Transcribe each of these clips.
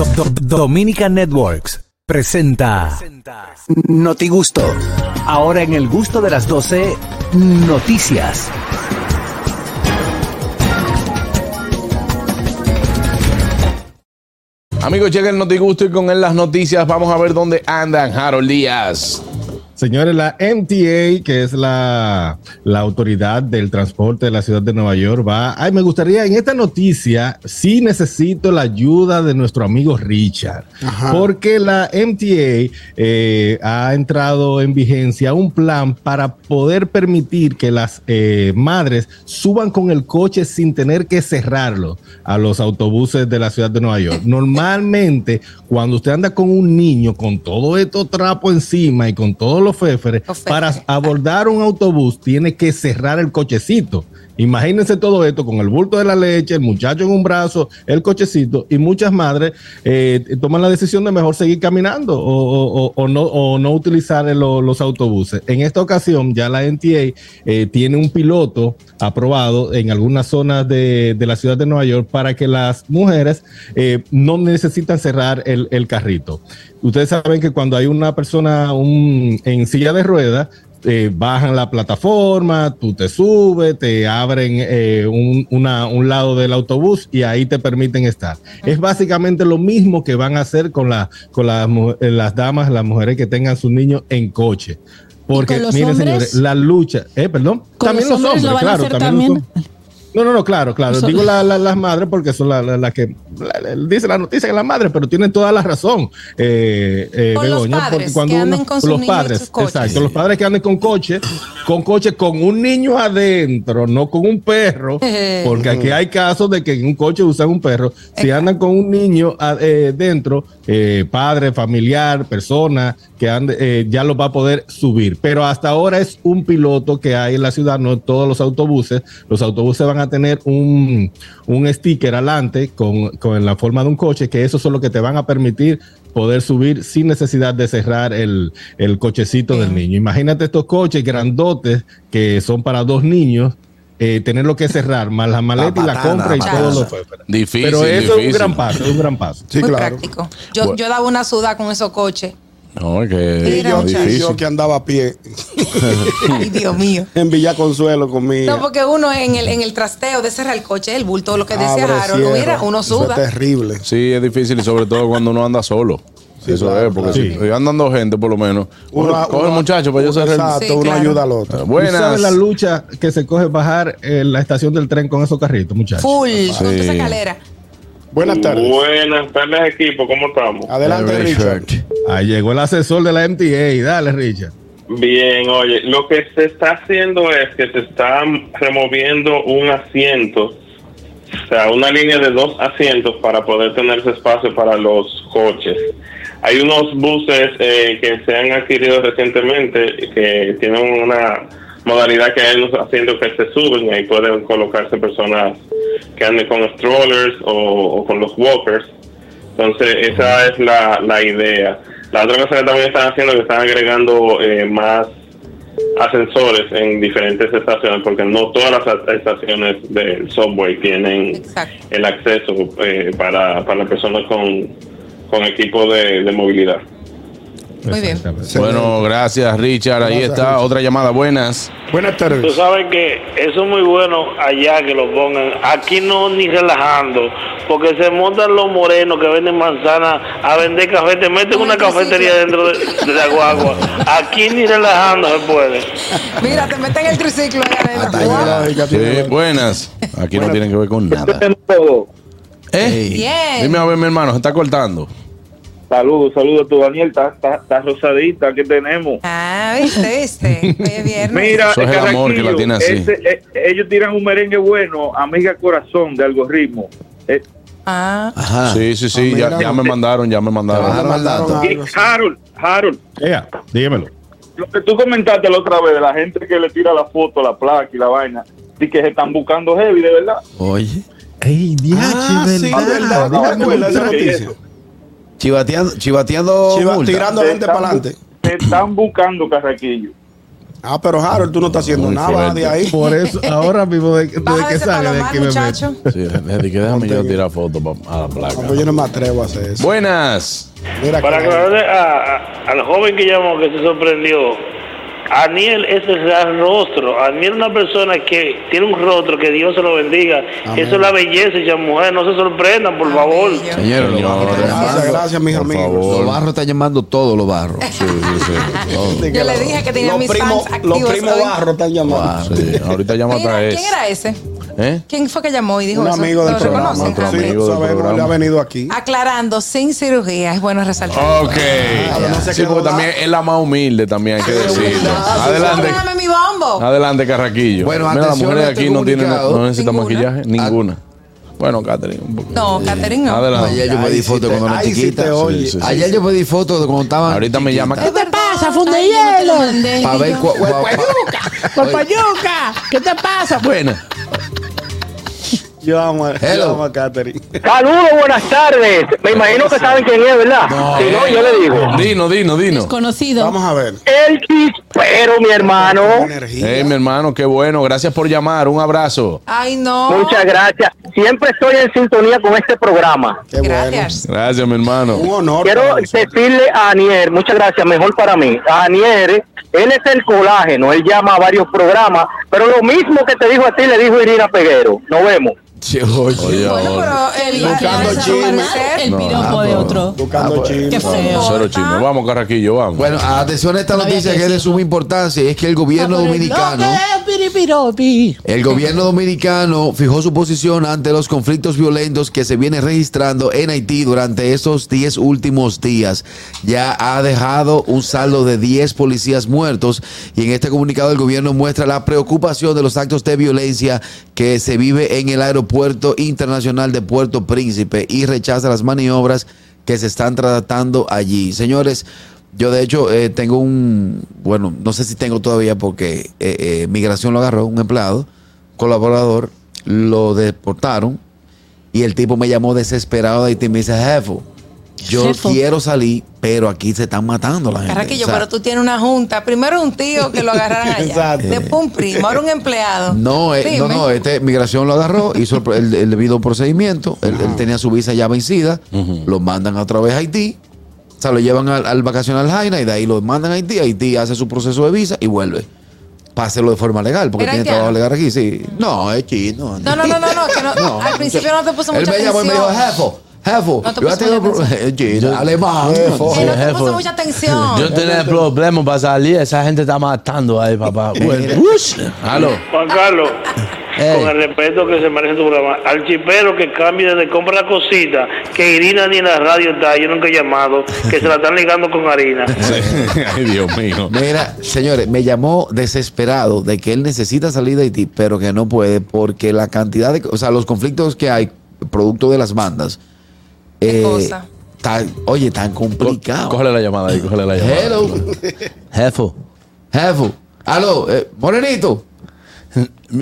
Do- Do- Dominica Networks presenta Noti Gusto. Ahora en el gusto de las 12, noticias. Amigos, llega el Notigusto y con él las noticias. Vamos a ver dónde andan Harold Díaz. Señores, la MTA, que es la, la autoridad del transporte de la ciudad de Nueva York, va. Ay, me gustaría en esta noticia, sí necesito la ayuda de nuestro amigo Richard, porque la MTA eh, ha entrado en vigencia un plan para poder permitir que las eh, madres suban con el coche sin tener que cerrarlo a los autobuses de la ciudad de Nueva York. Normalmente, cuando usted anda con un niño con todo esto trapo encima y con todos los féferes, Los féferes. para abordar un autobús tiene que cerrar el cochecito. Imagínense todo esto con el bulto de la leche, el muchacho en un brazo, el cochecito, y muchas madres eh, toman la decisión de mejor seguir caminando o, no, utilizar lo- los autobuses. En esta ocasión, ya la NTA eh, tiene un piloto aprobado en algunas zonas de, la ciudad de Nueva York para que las mujeres eh, no necesitan cerrar el, carrito. Ustedes saben que cuando hay una persona en silla de ruedas, eh, bajan la plataforma, tú te subes, te abren eh, un, una- un lado del autobús y ahí te permiten estar. Es básicamente lo mismo que van a hacer con, la, con las, eh, las damas, las mujeres que tengan sus niños en coche. Porque, miren, hombres? señores, la lucha, eh, perdón, ¿Con también los los hombres lo claro, también los hombres. No, no, no, claro, claro. Eso- Digo la- la- las madres porque son las la, la que la- la- dice la noticia que las madres, pero tienen toda la razón. Eh, eh, Con los Begoña, padres porque cuando que anden uno- con sus los niños padres, exacto, los padres que anden con coche, con coche con un niño adentro, no con un perro, porque aquí hay casos de que en un coche usan un perro. Si andan con un niño a- eh, eh, padre, familiar, persona que ande, eh, ya lo va a poder subir. Pero hasta ahora es un piloto que hay en la ciudad, no todos los autobuses. Los autobuses van a tener un, un sticker adelante con, con la forma de un coche, que eso son lo que te van a permitir poder subir sin necesidad de cerrar el, el cochecito del niño. Imagínate estos coches grandotes que son para dos niños. eh, tenerlo que cerrar, más la maleta y la patana, compra y patana. los féferes. Difícil, Pero eso es un gran paso, es un gran paso. Sí, Muy claro. práctico. Yo, Bueno. yo daba una suda con esos coches. No, es que Y Mira, yo, difícil. yo que andaba a pie Ay, Dios mío. en Villa Consuelo conmigo. No, porque uno en el, en el trasteo de cerrar el coche, el bulto, lo que decía Abre, Harold, mira, uno Eso suda. Es terrible. Sí, es difícil y sobre todo cuando uno anda solo. Sí, Eso claro, es, porque claro. si estoy andando gente, por lo menos. Uno, Uno- coge el uno- muchacho para yo cerrar el. Exacto, Sí, uno claro. ayuda al Eh, otro. ¿Tú Buenas. sabes la lucha que se coge bajar en la estación del tren con esos carritos, muchachos? Full, con esa Sí. escalera. Buenas tardes. Buenas tardes, equipo. ¿Cómo estamos? Adelante, Richard. Ahí llegó el asesor de la MTA. Dale, Richard. Bien, oye, lo que se está haciendo es que se está removiendo un asiento, o sea, una línea de dos asientos para poder tener ese espacio para los coches. Hay unos buses eh, que se han adquirido recientemente que tienen una modalidad que hay unos asientos que se suben y ahí pueden colocarse personas que anden con strollers o, o con los walkers. Entonces, esa es la, la idea. La otra cosa que también están haciendo es que están agregando eh, más ascensores en diferentes estaciones, porque no todas las estaciones del subway tienen Exacto. el acceso eh, para, para las personas con, con equipo de, de movilidad. Muy bien. Bueno, gracias, Richard. Ahí Gracias, está. Richard. Otra llamada. Buenas. Buenas Tú tardes. sabes que eso es muy bueno allá que lo pongan. Aquí no ni relajando, porque se montan los morenos que venden manzana a vender café, te meten una cafetería dentro de, de la guagua. Aquí ni relajando se puede. Mira, te meten el triciclo ahí adentro. Sí, buenas. Aquí no tienen que ver con nada. ¿Eh? Bien. Dime a ver, mi hermano, se está cortando. Saludos, saludos, tu Daniel, está, está, está rosadita, ¿qué tenemos? Ah, viste, viste. Viernes. Mira, Eso es el amor que la tiene así. ese, eh, ellos tiran un merengue bueno, Amiga Corazón, de algoritmo. Eh, Ah, Ajá. Sí, sí, sí. Ah, Ya, me mandaron, ya me Ah, mandaron. mandaron y algo, sí. Harold, Harold, Ea, dímelo. lo que tú comentaste la otra vez de la gente que le tira la foto, la placa y la vaina, y que se están buscando heavy, de verdad. Oye, Ey, diache, Ah, sí, ¿verdad? verdad, chivateando, chivateando Chiva- multa. tirando gente para adelante. Se están buscando Carraquillo. Ah, pero Harold, tú no estás haciendo Muy nada fuerte. de ahí. Por eso, ahora mismo, de, desde Baja que salga de aquí me meto. Sí, le dije, déjame yo tirar fotos pa- a la placa. Pues yo no me atrevo a hacer eso. Buenas. Mira Para que- aclararle a- a- al joven que llamó, que se sorprendió, Aniel es el rostro. Aniel es una persona que tiene un rostro, que Dios se lo bendiga. Amén. Eso es la belleza, esa mujer. No se sorprendan, por favor. Bello. Señores, los barros están Gracias, gracias, mis Por amigos. favor. Los barros están llamando todos los barros. Sí, sí, sí. todo. De Yo le dije que tenía los mis primos- fans activos Los primos barros están llamando. Sí, ahorita llama Mira, otra vez. ¿Quién era ese? ¿Eh? ¿Quién fue que llamó y dijo Un eso? amigo del ¿Lo programa. reconocen? Otro Ah, Sí, amigo del sabemos, programa. le ha venido aquí. Aclarando, sin cirugía, es bueno resaltar. Ok. no se Sí, porque también es la más humilde, también hay que decirlo. Adelante. Déjame mi bombo. Adelante, Carraquillo. Bueno, Mira, las mujeres de este aquí no, tienen, no necesitan Ninguna. maquillaje. Ninguna. Bueno, Catherine, un poco. No, Catherine no. Adelante. Ayer yo sí fotos te- cuando era chiquita. te oye. Sí, sí, sí. Ayer yo pedí fotos de cuando estaban. Ahorita me llama. ¿Qué te pasa, Para ver cuál. ¡Papayuca! ¿Qué te pasa? Bueno. Yo amo, a- Hello. yo amo a Catherine. Saludos, buenas tardes. Me imagino que saben quién es, ¿verdad? si no, yo le digo. Dino, Dino, Dino. Conocido. Vamos a ver. El chispero, mi hermano. Energía. Hey, mi hermano, qué bueno. Gracias por llamar. Un abrazo. Ay, no. Muchas gracias. Siempre estoy en sintonía con este programa. Qué bueno. Gracias. Gracias, mi hermano. Un honor. Quiero decirle a Anier, muchas gracias, mejor para mí. A Anier, él es el colágeno, él llama a varios programas, pero lo mismo que te dijo a ti le dijo Irina Peguero. Nos vemos. Sí, oye. Oye, Bueno, pero el Buscando chisme. El piropo de otro. Buscando Qué chisme. feo. Cero chisme. Vamos, Carraquillo, vamos. Bueno, atención a esta No noticia que es de suma importancia y es que el gobierno dominicano, el gobierno dominicano fijó su posición ante los conflictos violentos que se vienen registrando en Haití durante estos 10 últimos días. Ya ha dejado un saldo de 10 policías muertos y en este comunicado el gobierno muestra la preocupación de los actos de violencia que se vive en el aeropuerto internacional de Puerto Príncipe y rechaza las maniobras que se están tratando allí. Señores, yo de hecho eh, tengo un, bueno, no sé si tengo todavía porque eh, eh, Migración lo agarró, un empleado, colaborador, lo deportaron y el tipo me llamó desesperado y me dice, jefe, yo Jefo. quiero salir, pero aquí se están matando la gente. Carraquillo, O sea, pero tú tienes una junta. Primero un tío que lo agarraran allá. Exacto. Después un primo, ahora un empleado. No, eh, no, no, este Migración lo agarró, hizo el, el- el debido procedimiento, él, él tenía su visa ya vencida, lo mandan otra vez a Haití, o sea, lo llevan al, al vacacional Jaina y de ahí lo mandan a Haití, Haití hace su proceso de visa y vuelve. Páselo de forma legal, porque ¿Era tiene haitiano? trabajo legal aquí, sí. No, es chino. No, no, no, no, no, que no- al principio no te puso Él mucha me llamó y me dijo, atención. Jefo, jefo, No te yo tengo mucha pro- es chino, alemán. Que no te puso mucha atención. Yo tenía problemas para salir, esa gente está matando ahí, papá. Aló. Juan Carlos, Ey. con el respeto que se merece tu programa, al chipero que cambie de compra la cosita, que Irina ni en la radio está, yo nunca he llamado, que se la están ligando con harina. Ay, Dios mío. Mira, señores, me llamó desesperado de que él necesita salir de Haití, pero que no puede porque la cantidad de, o sea, los conflictos que hay producto de las bandas, ¿Qué eh, cosa? tan- oye, tan complicado. Cógele la llamada ahí, cógele la llamada. Hello, jefe. jefe, aló, eh, morenito.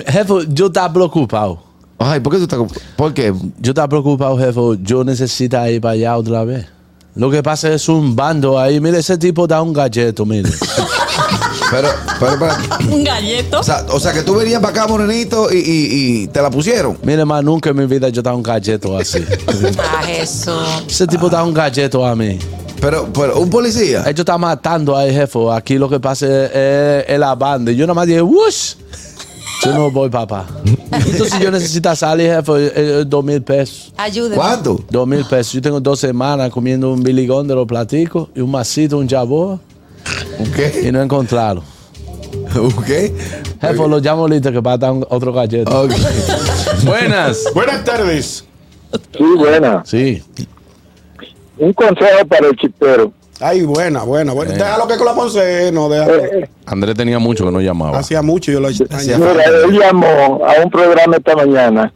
Jefe, yo estaba preocupado. Ay, ¿por qué tú estás? ¿Por qué? Yo estaba preocupado, jefe. Yo necesito ir para allá otra vez. Lo que pasa es un bando ahí. Mire, ese tipo da un galleto, mire. Pero, pero, espérate. Un galleto. O sea, o sea, que tú venías para acá, morenito, y, y- y te la pusieron. Mire, más nunca en mi vida yo daba un galleto así. Ah, Jesús. Ese tipo da un galleto a mí. Pero, pero, un policía. Ellos están matando ahí, jefe. Aquí lo que pasa es, es- es la banda. Y Yo nada más dije, ¡wush! Yo no voy, papá. Entonces yo necesito salir, jefe, eh, dos mil pesos. Ayúdeme. ¿Cuánto? Dos mil pesos. Yo tengo dos semanas comiendo un biligón de los platicos y un masito, un jabó. ¿Un qué? Y no encontraron. ¿Un qué? Jefe, lo llamo ahorita que para dar un- otro galleto. Ok. Buenas. Buenas tardes. Sí, buena. Sí. Un consejo para el chipero. Ay, buena, buena, buena. Déjalo que con la Ponce, no, déjalo. Andrés tenía mucho que no llamaba. Hacía mucho, yo lo extrañaba. Mira, él llamó a un programa esta mañana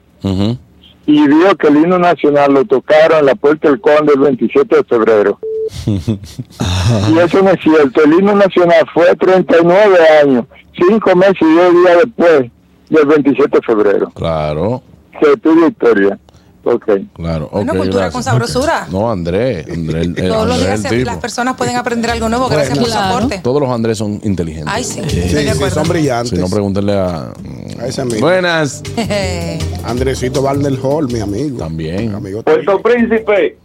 y vio que el himno nacional lo tocaron en la Puerta del Conde el 27 de febrero. y eso no es cierto. El himno nacional fue 39 años, 5 meses y 10 días después del 27 de febrero. Claro. Se tuvo historia. Ok. Claro, Bueno, ok, cultura gracias. con sabrosura. No, Andrés. Andrés, el- el- Todos los días las personas pueden aprender algo nuevo gracias por su Claro. aporte. Todos los Andrés son inteligentes. Ay, sí. Son brillantes. Si no, pregúntenle a. A ese mismo. Buenas. Andresito Valder Hall, mi amigo. También. Amigo Puerto Príncipe,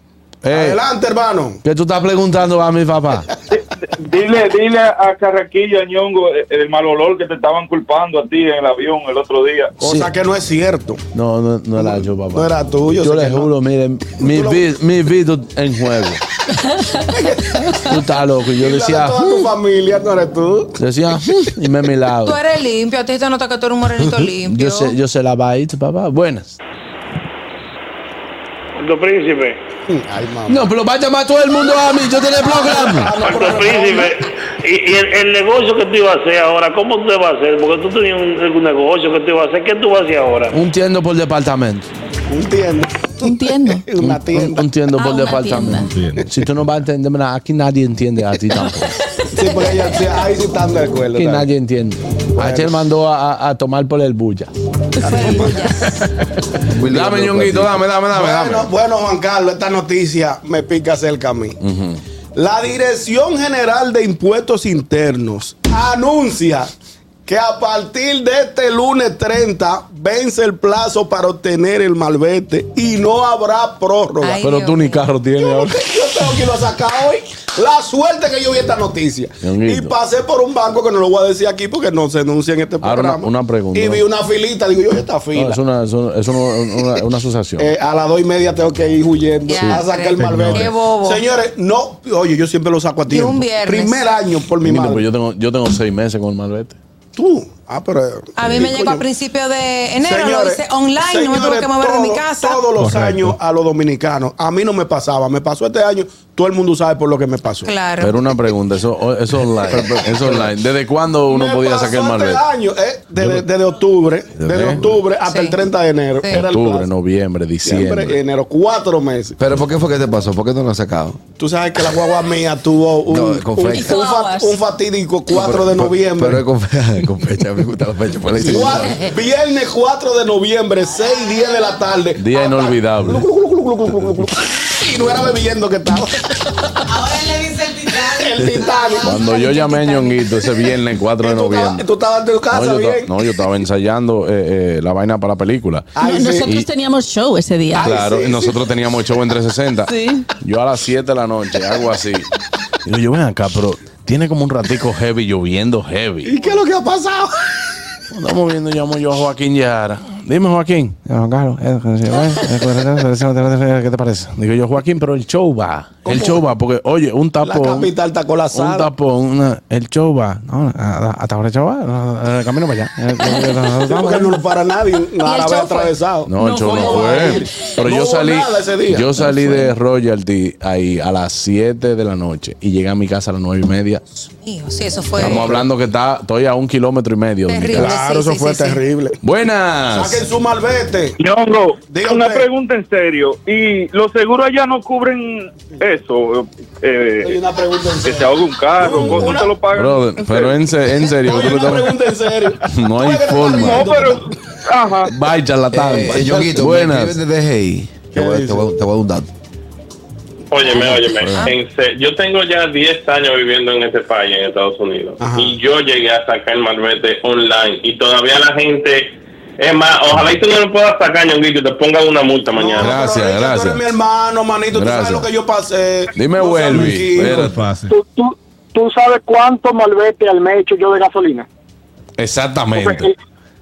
Eh, Adelante, hermano. ¿Qué tú estás preguntando a mi papá? dile, dile a Carraquillo, a Ñongo, el mal olor que te estaban culpando a ti en el avión el otro día. Cosa que no es cierto. No, no, no era yo, papá. No era tuyo. Yo le que no. juro, miren, mi, lo- vi- mi vida en juego. tú estás loco. Y Yo Y la de decía, toda tu familia, no eres tú. decía, y me Tú milagro. eres limpio, a ti te nota que tú eres un morenito limpio. Yo sé, yo sé la baita, papá. Buenas. Príncipe. Ay, mamá. No, pero va a llamar todo el mundo a mí. Yo tengo el programa. Puerto Príncipe. Y, y el, el negocio que tú ibas a hacer ahora, ¿cómo tú te vas a hacer? Porque tú tenías un, un negocio que tú ibas a hacer. ¿Qué tú vas a hacer ahora? Un tiendo por departamento. Un tienda. Entiendo. Una Un, tienda. un tiendo Ah, por una departamento. tienda. Si tú no vas a entender nada, aquí nadie entiende a ti tampoco. Sí, porque ahí sí están de acuerdo. Aquí nadie entiende. Ayer mandó a, a- a tomar por el bulla. Dame, ñonguito, dame, dame, dame, dame. Bueno, bueno, Juan Carlos, esta noticia me pica cerca a mí. La Dirección General de Impuestos Internos anuncia que a partir de este lunes 30 vence el plazo para obtener el malvete y no habrá prórroga. Ay, Pero Dios tú ni carro tienes Yo, ahora. yo tengo que irlo a sacar hoy. La suerte que yo vi esta noticia. Ñonguito. Y pasé por un banco que no lo voy a decir aquí porque no se anuncia en este Ahora, programa. una- una pregunta. Y vi una filita. Digo, yo, esta fila. No, es una, es una, es una- asociación. Eh, a las dos y media tengo que ir huyendo Ya, a sacar el malvete. Qué bobo. Señores, no, oye, yo siempre lo saco a Y tiempo. un viernes. Primer año por mi Mira, madre. pues yo tengo, yo tengo seis meses con el malvete. Tú, ah, pero. A mí me Coño. llegó a principios de enero, Señores, lo hice online, no me tuve que mover de mi casa. Todos los Correcto. años a los dominicanos. A mí no me pasaba. Me pasó este año. Todo el mundo sabe por lo que me pasó. Claro. Pero una pregunta, eso eso online. eso online. ¿Desde cuándo uno Me podía pasó sacar el este malvete? año, eh, desde, desde octubre. Desde octubre hasta Sí. el 30 de enero. Sí. Era el Octubre, noviembre, diciembre. Siempre, enero, cuatro meses. Pero ¿por qué fue que te pasó? ¿Por qué no lo has sacado? Tú sabes que la guagua mía tuvo un, No, fatídico 4 de Pero- noviembre. Pero es con fecha, con fecha, me gusta la fecha. por sí. Viernes 4 de noviembre, 6, 10 de la tarde. Día inolvidable. Y no era bebiendo que estaba. Ahora le dice el titán. El Titanic. Cuando yo llamé a Ñonguito ese viernes 4 de Y noviembre. Tú estabas en tu No casa yo, bien. no, yo estaba ensayando eh, eh, la vaina para la película. Ay, No, sí. nosotros Y- teníamos show ese día. Ay, Claro, sí, y sí. nosotros teníamos show en 360. Sí. Yo a las 7 de la noche hago así. Digo, yo ven acá, pero tiene como un ratico heavy, lloviendo heavy. ¿Y qué es lo que ha pasado? Estamos viendo, llamo yo a Joaquín Yara. Dime, Joaquín. Eh, ¿qué te parece? Digo yo, Joaquín, pero el show va. El show va, porque, oye, un La tapón. capital está Un colapsada. tapón, una- el show va. No, hasta ahora el show va. eh, Camino para allá. Porque no lo para nadie. Nada había atravesado. No, el No show no fue. Pero yo salí. Yo salí de Royalty ahí a las 7 de la noche y llegué a mi casa a las 9 y media. Sí, eso fue. Estamos hablando que está, estoy a un kilómetro y medio de mi Terrible. casa. Claro, Sí, eso sí, fue sí, sí. terrible. Buenas. Saquen su malvete. Ñongo, Diga una usted. pregunta en serio. ¿Y los seguros allá no cubren eso? Eh, Hay una pregunta en que serio. se ahogue un carro, Una- ¿cómo te lo pagan? Brother, pero en, se- en serio. Oye, una pregunta en serio. No hay que forma. No, pero... Ajá. Bye, charlatán. Eh, Ñonguito, me Buenas. DGI. Te voy, te voy- te voy a dar un dato. Óyeme, óyeme. En yo tengo ya 10 años viviendo en este país, en Estados Unidos. Ajá. Y yo llegué a sacar el malvete online. Y todavía la gente. Es más, ojalá y tú no lo puedas sacar, ñonguito, y te pongan una multa mañana. No, Gracias, pero gracias. Tú eres mi hermano, manito. Tú Gracias. sabes lo que yo pasé. Dime, Welby. ¿Tú, tú, tú sabes cuánto malvete al mes echo yo de gasolina? Porque Exactamente. el,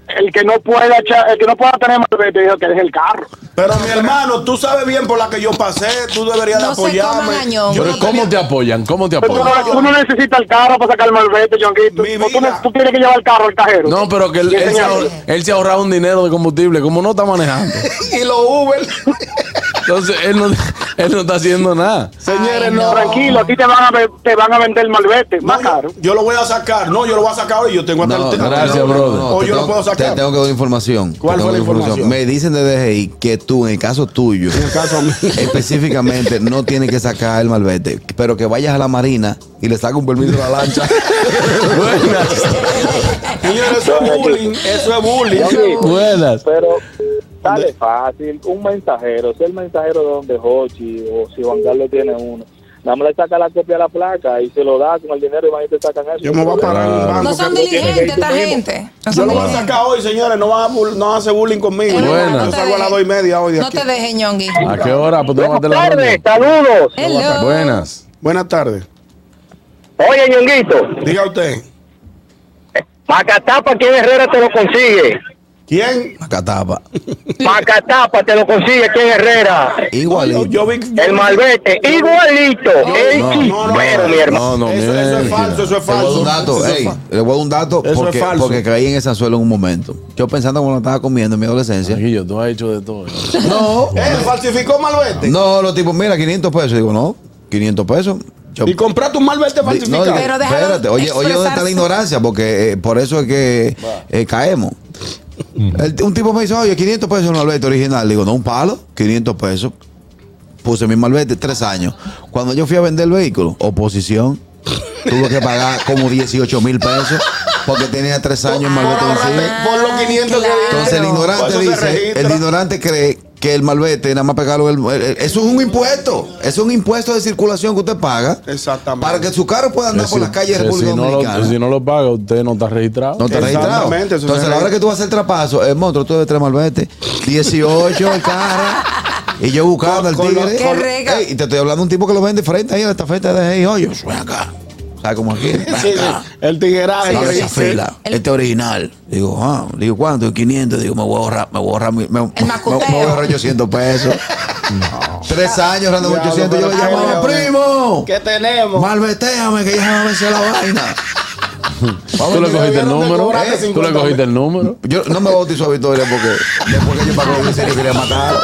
el que no pueda echar, el que no pueda tener malvete dijo que deje el carro. Pero mi hermano, tú sabes bien por la que yo pasé. Tú deberías No de se apoyarme. Yo Pero ¿cómo te apoyan? ¿Cómo te apoyan? no, tú no necesitas el carro para sacar el malvete, No, tú, tú tienes que llevar el carro al cajero. No, pero que él, se enseñarle. ahor- él se ha ahorrado un dinero de combustible. Como no está manejando. y los Uber. Entonces, él no, él no está haciendo nada. Señores, Ay, no. Tranquilo, a ti te van a, te van a vender el malvete, No, más caro. Yo, lo voy a sacar. No, yo lo voy a sacar hoy. Yo tengo hasta No, el no, gracias, no, brother. no, O te yo lo puedo sacar. Te tengo que dar información. ¿Cuál fue la información? Me dicen de DGI que tú, en el caso tuyo, En el caso mío. específicamente, no tienes que sacar el malvete, pero que vayas a la marina y le saques un permiso a la lancha. Señores, eso es bullying. Eso es bullying. Buenas. Pero, Sale fácil, un mensajero, si el mensajero de donde Hochi o si Juan Carlos tiene uno, nada más le saca la copia de la placa y se lo da con el dinero y van y te sacan eso. Yo me voy a parar en un banco. No son diligentes esta gente. No Yo lo voy a sacar hoy, señores. No van a, no van a hacer bullying conmigo. Yo, salgo a las dos y media hoy de No aquí. te dejes, ñongui. ¿A qué hora? Pues Buenas tardes, saludos. Hello. Buenas. Buenas tardes. Oye, Ñonguito, Diga usted. Macatapa, ¿quién Herrera te lo consigue? ¿Quién? Macatapa. Macatapa te lo consigue, ¿quién Herrera? Igualito. Yo, yo vi. yo El malvete, igualito. el no, no, no, mi hermano. No, no, Eso, eso es falso, eso es Le voy a dar falso. un dato, es ey, le voy a dar un dato Eso es porque, falso. porque caí en ese anzuelo en un momento. Yo pensando cuando lo estaba comiendo en mi adolescencia. Aquí yo, tú has hecho de todo. No, Eh, falsificó malvete. no, los tipos, mira, 500 pesos. Digo, no, 500 pesos. Yo- Y compraste un malvete falsificado. digo, Pero déjalo espérate, oye, oye, ¿dónde está la ignorancia? Porque eh, por eso es que eh, caemos. El- un tipo me dice, oye, 500 pesos un malvete original. Digo, no, un palo, 500 pesos. Puse mi malvete tres años. Cuando yo fui a vender el vehículo, oposición, tuve que pagar como 18 mil pesos porque tenía tres años el Por malvete vencido. por los 500 que. Entonces el ignorante dice, el ignorante cree que el malvete nada más pegarlo el, el- el- eso es un impuesto, eso es un impuesto de circulación que usted paga Exactamente. para que su carro pueda andar Que por si- las calles de República si no, lo, Dominicana. si no lo paga, usted no está registrado. no está registrado. Entonces, a la hora que tú haces el trapazo, el monstruo, tú debes tres malvete, 18 el carro. Y yo buscando al tigre. y te estoy hablando de un tipo que lo vende frente ahí a esta fecha de ahí. Oye, ven acá. ¿Sabes cómo aquí? Sí. El esa fila. Este original. Digo, ah, digo, ¿cuánto? 500. Digo, me voy a ahorrar, me voy a ahorrar, mi- me, voy a ahorrar 800 pesos. Tres años ahorrando Diablo, 800. Yo le pero llamaba, qué primo. ¿Qué tenemos? Malvetéame que ya me venció la vaina. ¿Tú le cogiste el no número? ¿Eh? ¿Tú le 50 cogiste el número? Yo no me bautizo a Victoria porque después que yo pago la yo quería matar.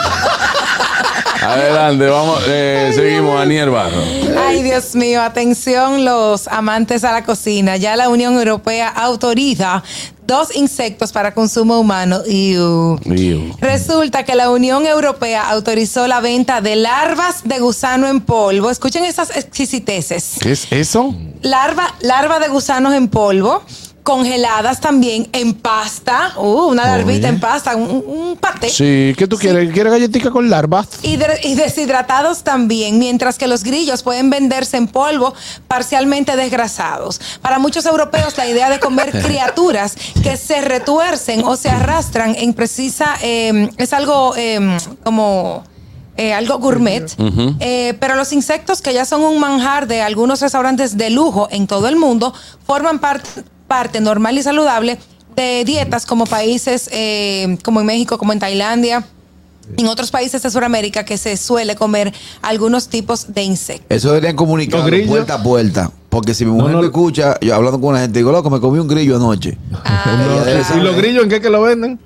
Adelante, vamos, eh, seguimos, Aniel Barro. Ay, Dios mío, atención los amantes a la cocina. Ya la Unión Europea autoriza dos insectos para consumo humano. Iu. Iu. Resulta que la Unión Europea autorizó la venta de larvas de gusano en polvo. Escuchen esas exquisiteces. ¿Qué es eso? Larva, larva de gusanos en polvo, congeladas también en pasta. Uh, una larvita en pasta, un, un paté. Sí, ¿qué tú quieres? ¿Quieres galletica con larvas? Y, de- y deshidratados también, mientras que los grillos pueden venderse en polvo parcialmente desgrasados. Para muchos europeos, la idea de comer criaturas que se retuercen o se arrastran en precisa eh, es algo eh, como eh, algo gourmet. Eh, pero los insectos, que ya son un manjar de algunos restaurantes de lujo en todo el mundo, forman par- parte normal y saludable de dietas como países eh, como en México, como en Tailandia. En otros países de Sudamérica que se suele comer algunos tipos de insectos. Eso deberían comunicar puerta a puerta. Porque si mi mujer no. me escucha, yo hablando con una gente, digo, loco, me comí un grillo anoche. Ah, ¿Y los grillos en qué que lo venden?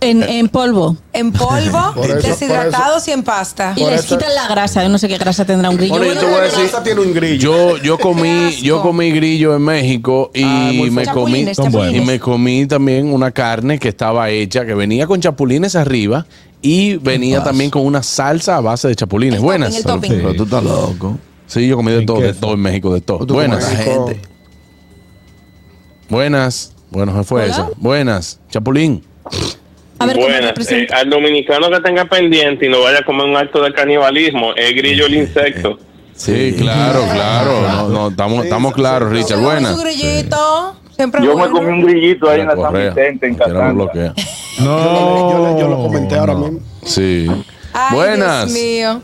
En, en polvo. En polvo, eso- deshidratados y en pasta. Y les quitan la grasa. Yo no sé qué grasa tendrá un grillo. Bueno, yo te Bueno, voy a decir, grasa tiene un grillo. yo, yo comí, yo comí grillo en México y Ah, me comí Chapulines, Son chapulines. y me comí también una carne que estaba hecha, que venía con chapulines arriba y venía también con una salsa a base de chapulines. El Buenas. topping, el topping. Pero tú estás loco. Sí, yo comí de ¿Y todo, de todo en México, de todo. Buenas. gente. Buenas. Bueno, se fue Hola. eso. Buenas. Chapulín. A ver, ¿cómo Buenas. Eh, al dominicano que tenga pendiente y no vaya a comer un acto de canibalismo, el grillo el insecto. Sí, claro, claro. No, no, estamos, estamos claros, Richard. Buenas. grillito. Siempre Yo me comí un grillito ahí en la San. Vicente, en. No. Yo, le- yo lo comenté ahora mismo. Sí. Ay, Buenas. Dios mío.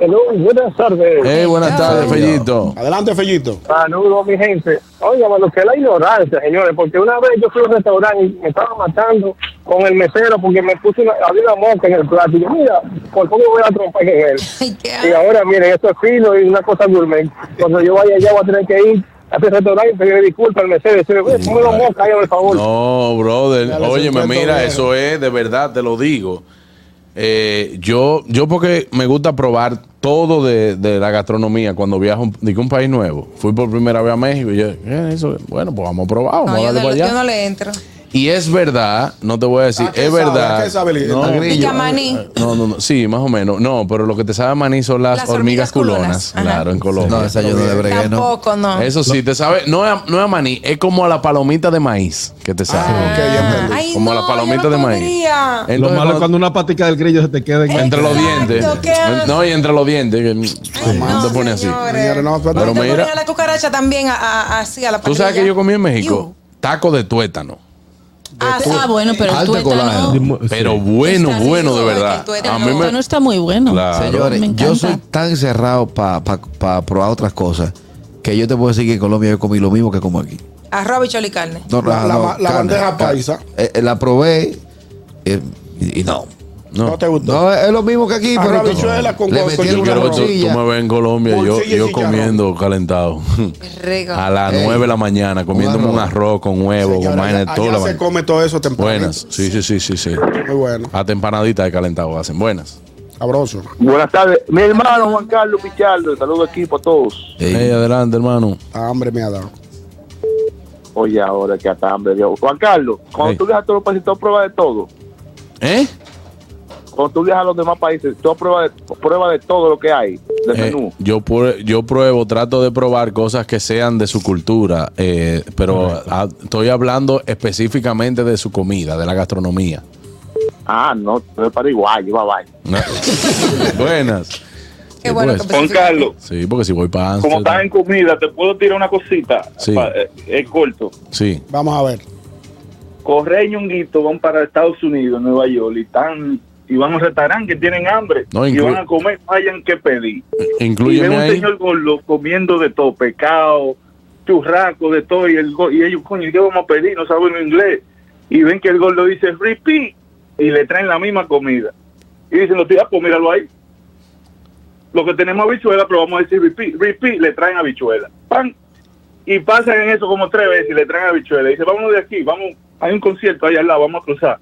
Hello, buenas tardes. Hey, buenas tardes, Fellito. Adelante, Fellito. Saludos, mi gente. Óigame, lo que es la ignorancia, señores, porque una vez yo fui a un restaurante y me estaba matando con el mesero porque me puse una, había una mosca en el plato. Y yo, mira, por poco me voy a trompar en él. Y ahora, miren, esto es fino y una cosa gourmet. Cuando yo vaya allá voy a tener que ir a ese restaurante y pedirle disculpas al mesero y decirle, oye, ponme la mosca ahí, por favor. No, brother. Óyeme, mira, eso es de verdad, te lo digo. Eh, yo, yo porque me gusta probar todo de, de la gastronomía cuando viajo un- digo, un país nuevo. Fui por primera vez a México y yo, ¿qué es eso? Bueno, pues vamos a probar, vamos No, a yo, darle no, para yo allá. no le entro. Y es verdad, no te voy a decir, ¿A qué es sabe? verdad. ¿A qué sabe no, a grillo? Maní. no, no, no, sí, más o menos. No, pero lo que te sabe a maní son las, Las hormigas, hormigas culonas. culonas. Claro, en Colombia. No, esa yo no le bregué, ¿no? Tampoco, no. Eso sí, te sabe, no es, a- no es maní, es como a la palomita de maíz que te sabe. Ah, ok, ya entendí. Ay, como a la palomita de maíz. Entonces, Lo malo es cuando- una patica del grillo se te queda en entre los dientes. No, y entre los dientes. Que, no, te pone así. pero- mira, la cucaracha también así a la tú sabes que yo comí en México taco de tuétano. Ah, ah, bueno, pero el Alto tuétano. colágeno. Pero bueno, Está bueno de verdad. el tuétano. A mí me, está muy bueno. Claro. Señores, Me yo soy tan cerrado para probar otras cosas que yo te puedo decir que en Colombia yo comí lo mismo que como aquí. Arroz, bichuela y carne. No, La- no, la- no, la carne, bandeja paisa. Eh, eh, la probé eh, y, y no. No, no. te gustó. No, es lo mismo que aquí, pero habichuela con le con- Yo que tú, me ves en Colombia, yo, yo comiendo calentado. Rico. A las. 9 de la mañana, comiéndome un arroz. con huevo, con allá- toda la se vaina. come todo eso temprano. Buenas, sí, sí, sí, sí, sí. Muy bueno. Hasta empanaditas de calentado hacen. Buenas. Sabroso. Buenas tardes. Mi hermano Juan Carlos Pichardo, saludo equipo a todos. Ey. Hey, adelante, hermano. Hambre me ha dado. Oye, ahora que hasta hambre dio. Juan Carlos, cuando tú viajas a todos los países, tú pruebas de todo. ¿Eh? Cuando tú viajas a los demás países, tú pruebas de, pruebas de todo lo que hay del Eh, menú. yo, prue- yo pruebo, trato de probar cosas que sean de su cultura, eh, pero estoy hablando específicamente de su comida, de la gastronomía. Ah, no, eres paraguayo, va. No. Buenas. Qué Sí, bueno pues. Juan Carlos, Sí, porque si voy para como estás en comida, te puedo tirar una cosita. Sí. Pa- eh, es corto. Sí. Vamos a ver. Correa y Ñonguito van para Estados Unidos, Nueva York, y están y van a un restaurante que tienen hambre No, y van a comer, no hayan que pedir. ven un ahí. señor gordo comiendo de todo, pecado, churraco, de todo, y, el, y ellos, coño, ¿qué vamos a pedir? No saben inglés. Y ven que el gordo dice, repeat, y le traen la misma comida. Y dicen, los tíos, pues míralo ahí. Lo que tenemos habichuela, pero vamos a decir repeat, repeat, le traen habichuela. ¡Pam! Y pasan en eso como tres veces y le traen habichuela. Y dice, vámonos de aquí, vamos, hay un concierto allá al lado, vamos a cruzar.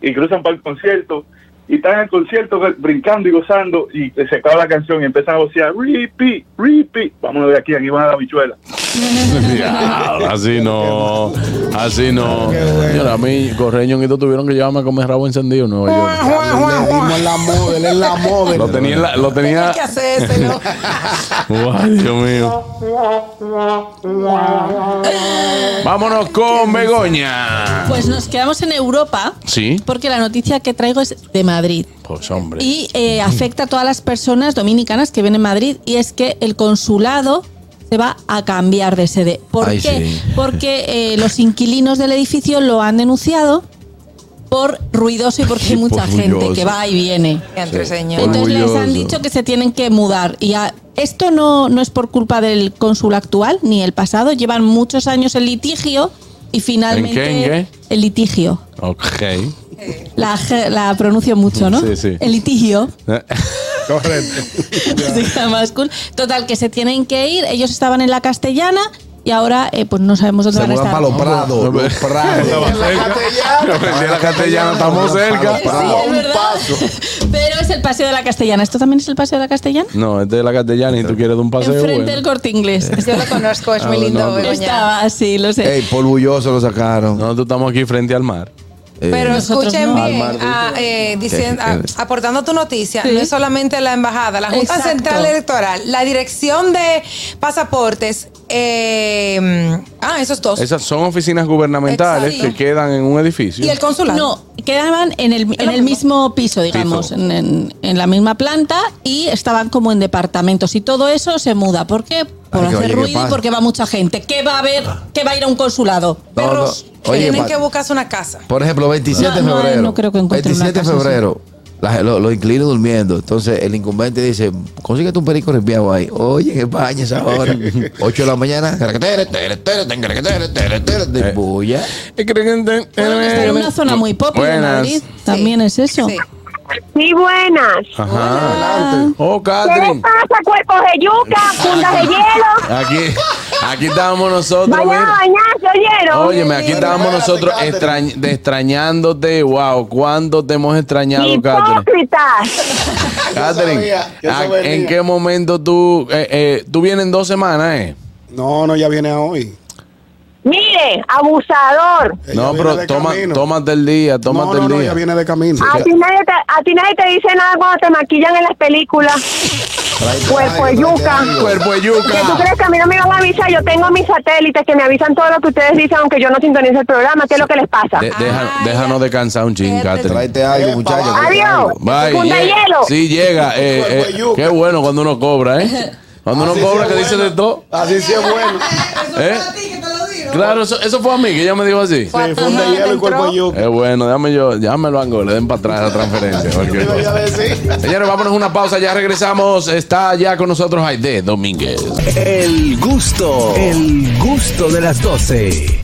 Y cruzan para el concierto y están en el concierto brincando y gozando y se acaba la canción y empiezan a vocear, repeat, repeat, vámonos de aquí, aquí van a la habichuela. Diablo, así no, así no. Señora, a mí, Correño y tú tuvieron que llevarme a comer rabo encendido en Nueva York. Le la model, es la model. Lo tenía, en la- lo tenía. Que hacérselo. Ay, Dios mío. Vámonos con Begoña. Pues nos quedamos en Europa Sí, porque la noticia que traigo es de Madrid. pues hombre. Y eh, afecta a todas las personas dominicanas que viven en Madrid y es que el consulado se va a cambiar de sede. ¿Por Ay, qué? sí. Porque eh, los inquilinos del edificio lo han denunciado por ruidoso y porque hay mucha gente que va y viene. Entre señor. Entonces les han dicho que se tienen que mudar. Y a- esto no, no es por culpa del cónsul actual ni el pasado. Llevan muchos años el litigio y finalmente ¿En qué? ¿En el litigio. Ok. La, la pronuncio mucho, ¿no? Sí, sí. El litigio. Correcto. Se queda más cool. Total, que se tienen que ir. Ellos estaban en la castellana y ahora eh, pues no sabemos dónde Se van a estar. para los prados. Los prados. De la castellana estamos cerca. Sí, es verdad. Pero es el paseo de la castellana. ¿Esto también es el paseo de la castellana? No, es de la castellana y tú quieres de un paseo. Enfrente bueno. del corte inglés. Yo lo conozco, es muy Ah, lindo. no, no. Estaba así, lo sé. Ey, por bulloso lo sacaron. Nosotros estamos aquí frente al mar. Eh, Pero escuchen no. bien, mar, ah, eh, diciendo, ¿Qué? ¿Qué? aportando tu noticia, Sí. no es solamente la embajada, la Junta Exacto. Central Electoral, la dirección de pasaportes, eh, ah, esos dos, Esas son oficinas gubernamentales Exacto. que quedan en un edificio. y el consulado. No, quedaban en el, en el mismo? mismo piso, digamos, Piso. en, en- en la misma planta y estaban como en departamentos y todo eso se muda. ¿Por qué? Por hacer oye, ¿qué ruido y porque va mucha gente. ¿Qué va a haber? ¿Qué va a ir a un consulado? No, no. Perros que Oye, tienen pa- que buscarse una casa. Por ejemplo, 27 de No, no, febrero. no creo que encuentre una 27 de casa febrero. la- lo- los inquilinos durmiendo. Entonces el incumbente dice, consíguete un perico respiado ahí. Oye, ¿qué bañas ahora? 8 de la mañana. De bulla. Bueno, está en una zona muy popular en. También es eso. Sí. Sí, buenas. Ajá. Oh, ¿Qué les Catherine. pasa, cuerpos de yuca, fundas de hielo? Aquí, aquí estábamos nosotros. Vayan a mira. bañarse, ¿oyeron? Óyeme, aquí estábamos nosotros extrañ- de extrañándote. Wow, ¿cuánto te hemos extrañado, Catherine? Hipócritas. Catherine, sabía, yo ¿a- sabía. ¿en qué momento tú, eh, eh, tú vienes en dos semanas, eh? No, no, ya viene a hoy. Mire, abusador. No, pero de toma, camino. tómate el día, tómate No, no, el no, día. ella viene de camino. A ti, nadie te, a ti nadie te dice nada cuando te maquillan en las películas. Cuerpo de yuca. Cuerpo de ¿Que yuca. tú crees que a mí no me van a avisar? Yo tengo mis satélites que me avisan todo lo que ustedes dicen, aunque yo no sintonice el programa. ¿Qué es lo que les pasa? De- deja- déjanos descansar un ching, Catherine. Tráete algo, muchachos. Adiós. Bye. Funda llega. hielo. Sí, llega. Eh, eh, yuca. qué bueno cuando uno cobra, ¿eh? Cuando uno cobra, que dice de todo. Así sí es bueno. ¿Eh? Claro, eso, eso fue a mí que ella me dijo así. Sí, funda hielo y cuerpo yuca. Es bueno, déjame yo, llámelo a le den para atrás la transferencia. Señores, vámonos a una pausa, ya regresamos. Está ya con nosotros Aide Domínguez. El gusto, el gusto de las 12.